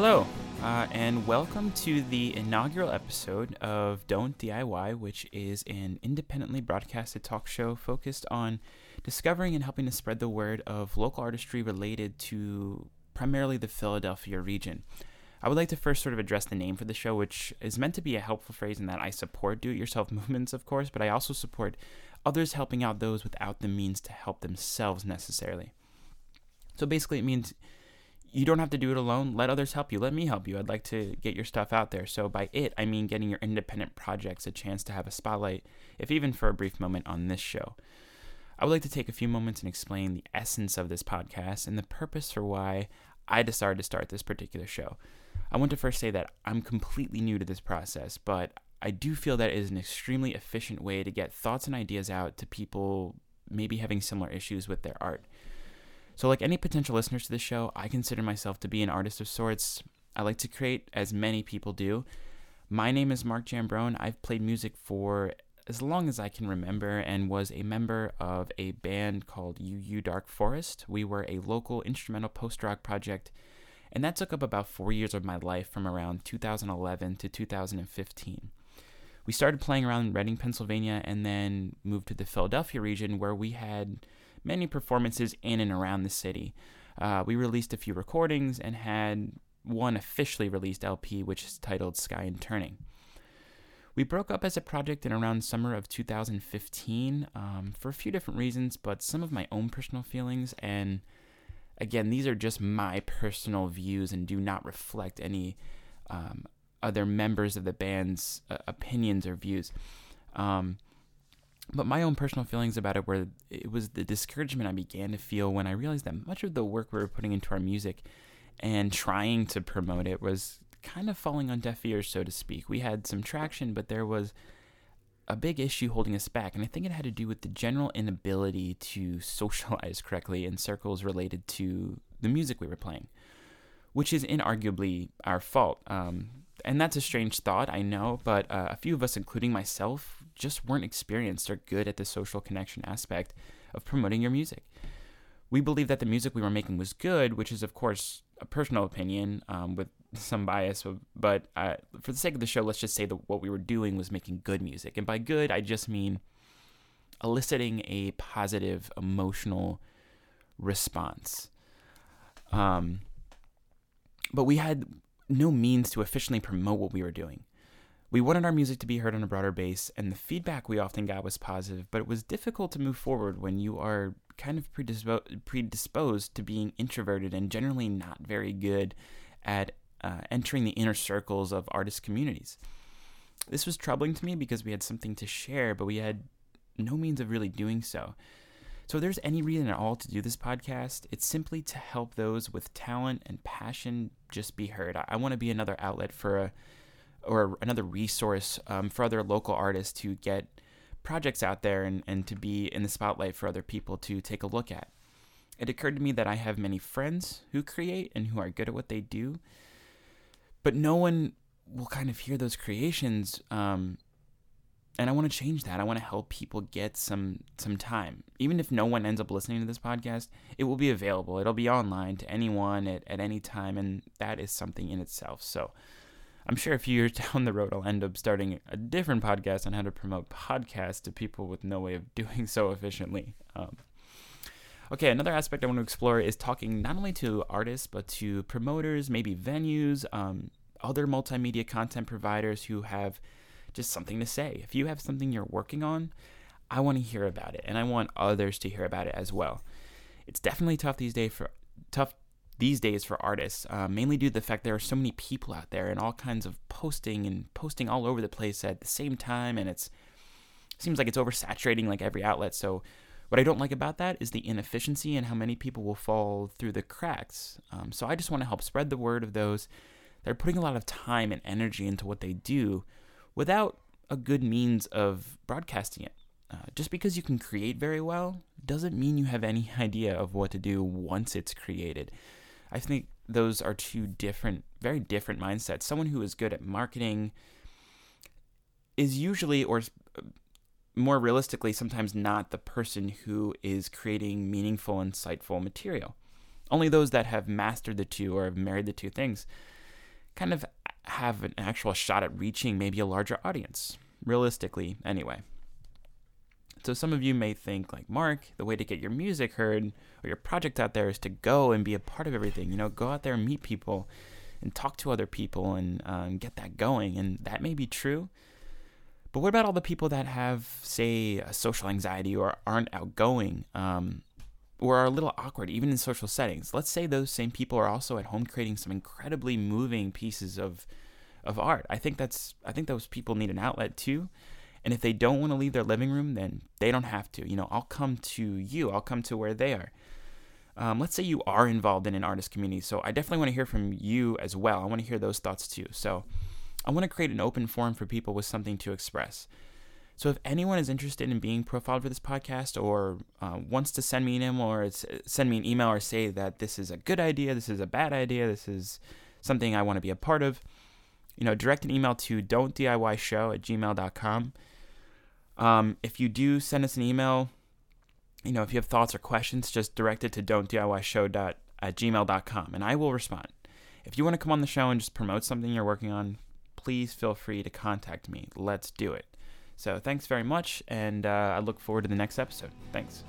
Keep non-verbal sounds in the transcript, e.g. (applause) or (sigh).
Hello, uh, and welcome to the inaugural episode of Don't DIY, which is an independently broadcasted talk show focused on discovering and helping to spread the word of local artistry related to primarily the Philadelphia region. I would like to first sort of address the name for the show, which is meant to be a helpful phrase in that I support do it yourself (laughs) movements, of course, but I also support others helping out those without the means to help themselves necessarily. So basically, it means you don't have to do it alone. Let others help you. Let me help you. I'd like to get your stuff out there. So, by it, I mean getting your independent projects a chance to have a spotlight, if even for a brief moment, on this show. I would like to take a few moments and explain the essence of this podcast and the purpose for why I decided to start this particular show. I want to first say that I'm completely new to this process, but I do feel that it is an extremely efficient way to get thoughts and ideas out to people maybe having similar issues with their art. So, like any potential listeners to this show, I consider myself to be an artist of sorts. I like to create, as many people do. My name is Mark Jambrone. I've played music for as long as I can remember and was a member of a band called UU Dark Forest. We were a local instrumental post rock project, and that took up about four years of my life from around 2011 to 2015. We started playing around in Reading, Pennsylvania, and then moved to the Philadelphia region where we had many performances in and around the city. Uh, we released a few recordings and had one officially released LP, which is titled Sky and Turning. We broke up as a project in around summer of 2015 um, for a few different reasons, but some of my own personal feelings. And again, these are just my personal views and do not reflect any um, other members of the band's uh, opinions or views. Um, but my own personal feelings about it were it was the discouragement I began to feel when I realized that much of the work we were putting into our music and trying to promote it was kind of falling on deaf ears, so to speak. We had some traction, but there was a big issue holding us back, and I think it had to do with the general inability to socialize correctly in circles related to the music we were playing, which is inarguably our fault. Um, and that's a strange thought, I know, but uh, a few of us, including myself, just weren't experienced or good at the social connection aspect of promoting your music. We believed that the music we were making was good, which is, of course, a personal opinion um, with some bias, but uh, for the sake of the show, let's just say that what we were doing was making good music. And by good, I just mean eliciting a positive emotional response. Um, but we had no means to efficiently promote what we were doing. We wanted our music to be heard on a broader base, and the feedback we often got was positive, but it was difficult to move forward when you are kind of predispo- predisposed to being introverted and generally not very good at uh, entering the inner circles of artist communities. This was troubling to me because we had something to share, but we had no means of really doing so. So, if there's any reason at all to do this podcast, it's simply to help those with talent and passion just be heard. I, I want to be another outlet for a or another resource um, for other local artists to get projects out there and, and to be in the spotlight for other people to take a look at. It occurred to me that I have many friends who create and who are good at what they do, but no one will kind of hear those creations um, and I want to change that. I want to help people get some some time. Even if no one ends up listening to this podcast, it will be available. It'll be online to anyone at, at any time, and that is something in itself. So I'm sure a few years (laughs) down the road, I'll end up starting a different podcast on how to promote podcasts to people with no way of (laughs) doing so efficiently. Um, okay, another aspect I want to explore is talking not only to artists, but to promoters, maybe venues, um, other multimedia content providers who have just something to say. If you have something you're working on, I want to hear about it, and I want others to hear about it as well. It's definitely tough these days for tough these days for artists, uh, mainly due to the fact there are so many people out there and all kinds of posting and posting all over the place at the same time, and it's it seems like it's oversaturating like every outlet. So, what I don't like about that is the inefficiency and how many people will fall through the cracks. Um, so, I just want to help spread the word of those that are putting a lot of time and energy into what they do without a good means of broadcasting it. Uh, just because you can create very well doesn't mean you have any (laughs) idea of what to do once it's created. I think those are two different, very different mindsets. Someone who is good at marketing is usually, or more realistically, sometimes not the person who is creating meaningful, insightful material. Only those that have mastered the two or have married the two things kind of have an actual shot at reaching maybe a larger audience, realistically, anyway. So some of you may think, like, Mark, the way to get your music heard or your project out there is to go and be a part of everything. You know, go out there and meet people and talk to other people and um, get that going. And that may be true. But what about all the people that have, say, social anxiety or aren't outgoing um, or are a little awkward, even in social settings? Let's say those same people are also at home creating some incredibly moving pieces of of art. I think that's I think those people need an outlet too. And if they don't want to leave their living room, then they don't have to. You know, I'll come to you. I'll come to where they are. Um, let's say you are involved in an artist community. So I definitely want to hear from you as well. I want to hear those thoughts too. So I want to create an open forum for people with something to express. So if anyone is interested in being profiled for this podcast or uh, wants to send me an email or send me an email or say that this is a good idea, this is a bad idea, this is something I want to be a part of, you know, direct an email to don'tdiyshow at gmail.com. Um, if you do send us an email, you know, if you have thoughts or questions, just direct it to don'tdiyshow at gmail.com and I will respond. If you want to come on the show and just promote something you're working on, please feel free to contact me. Let's do it. So thanks very much, and uh, I look forward to the next episode. Thanks.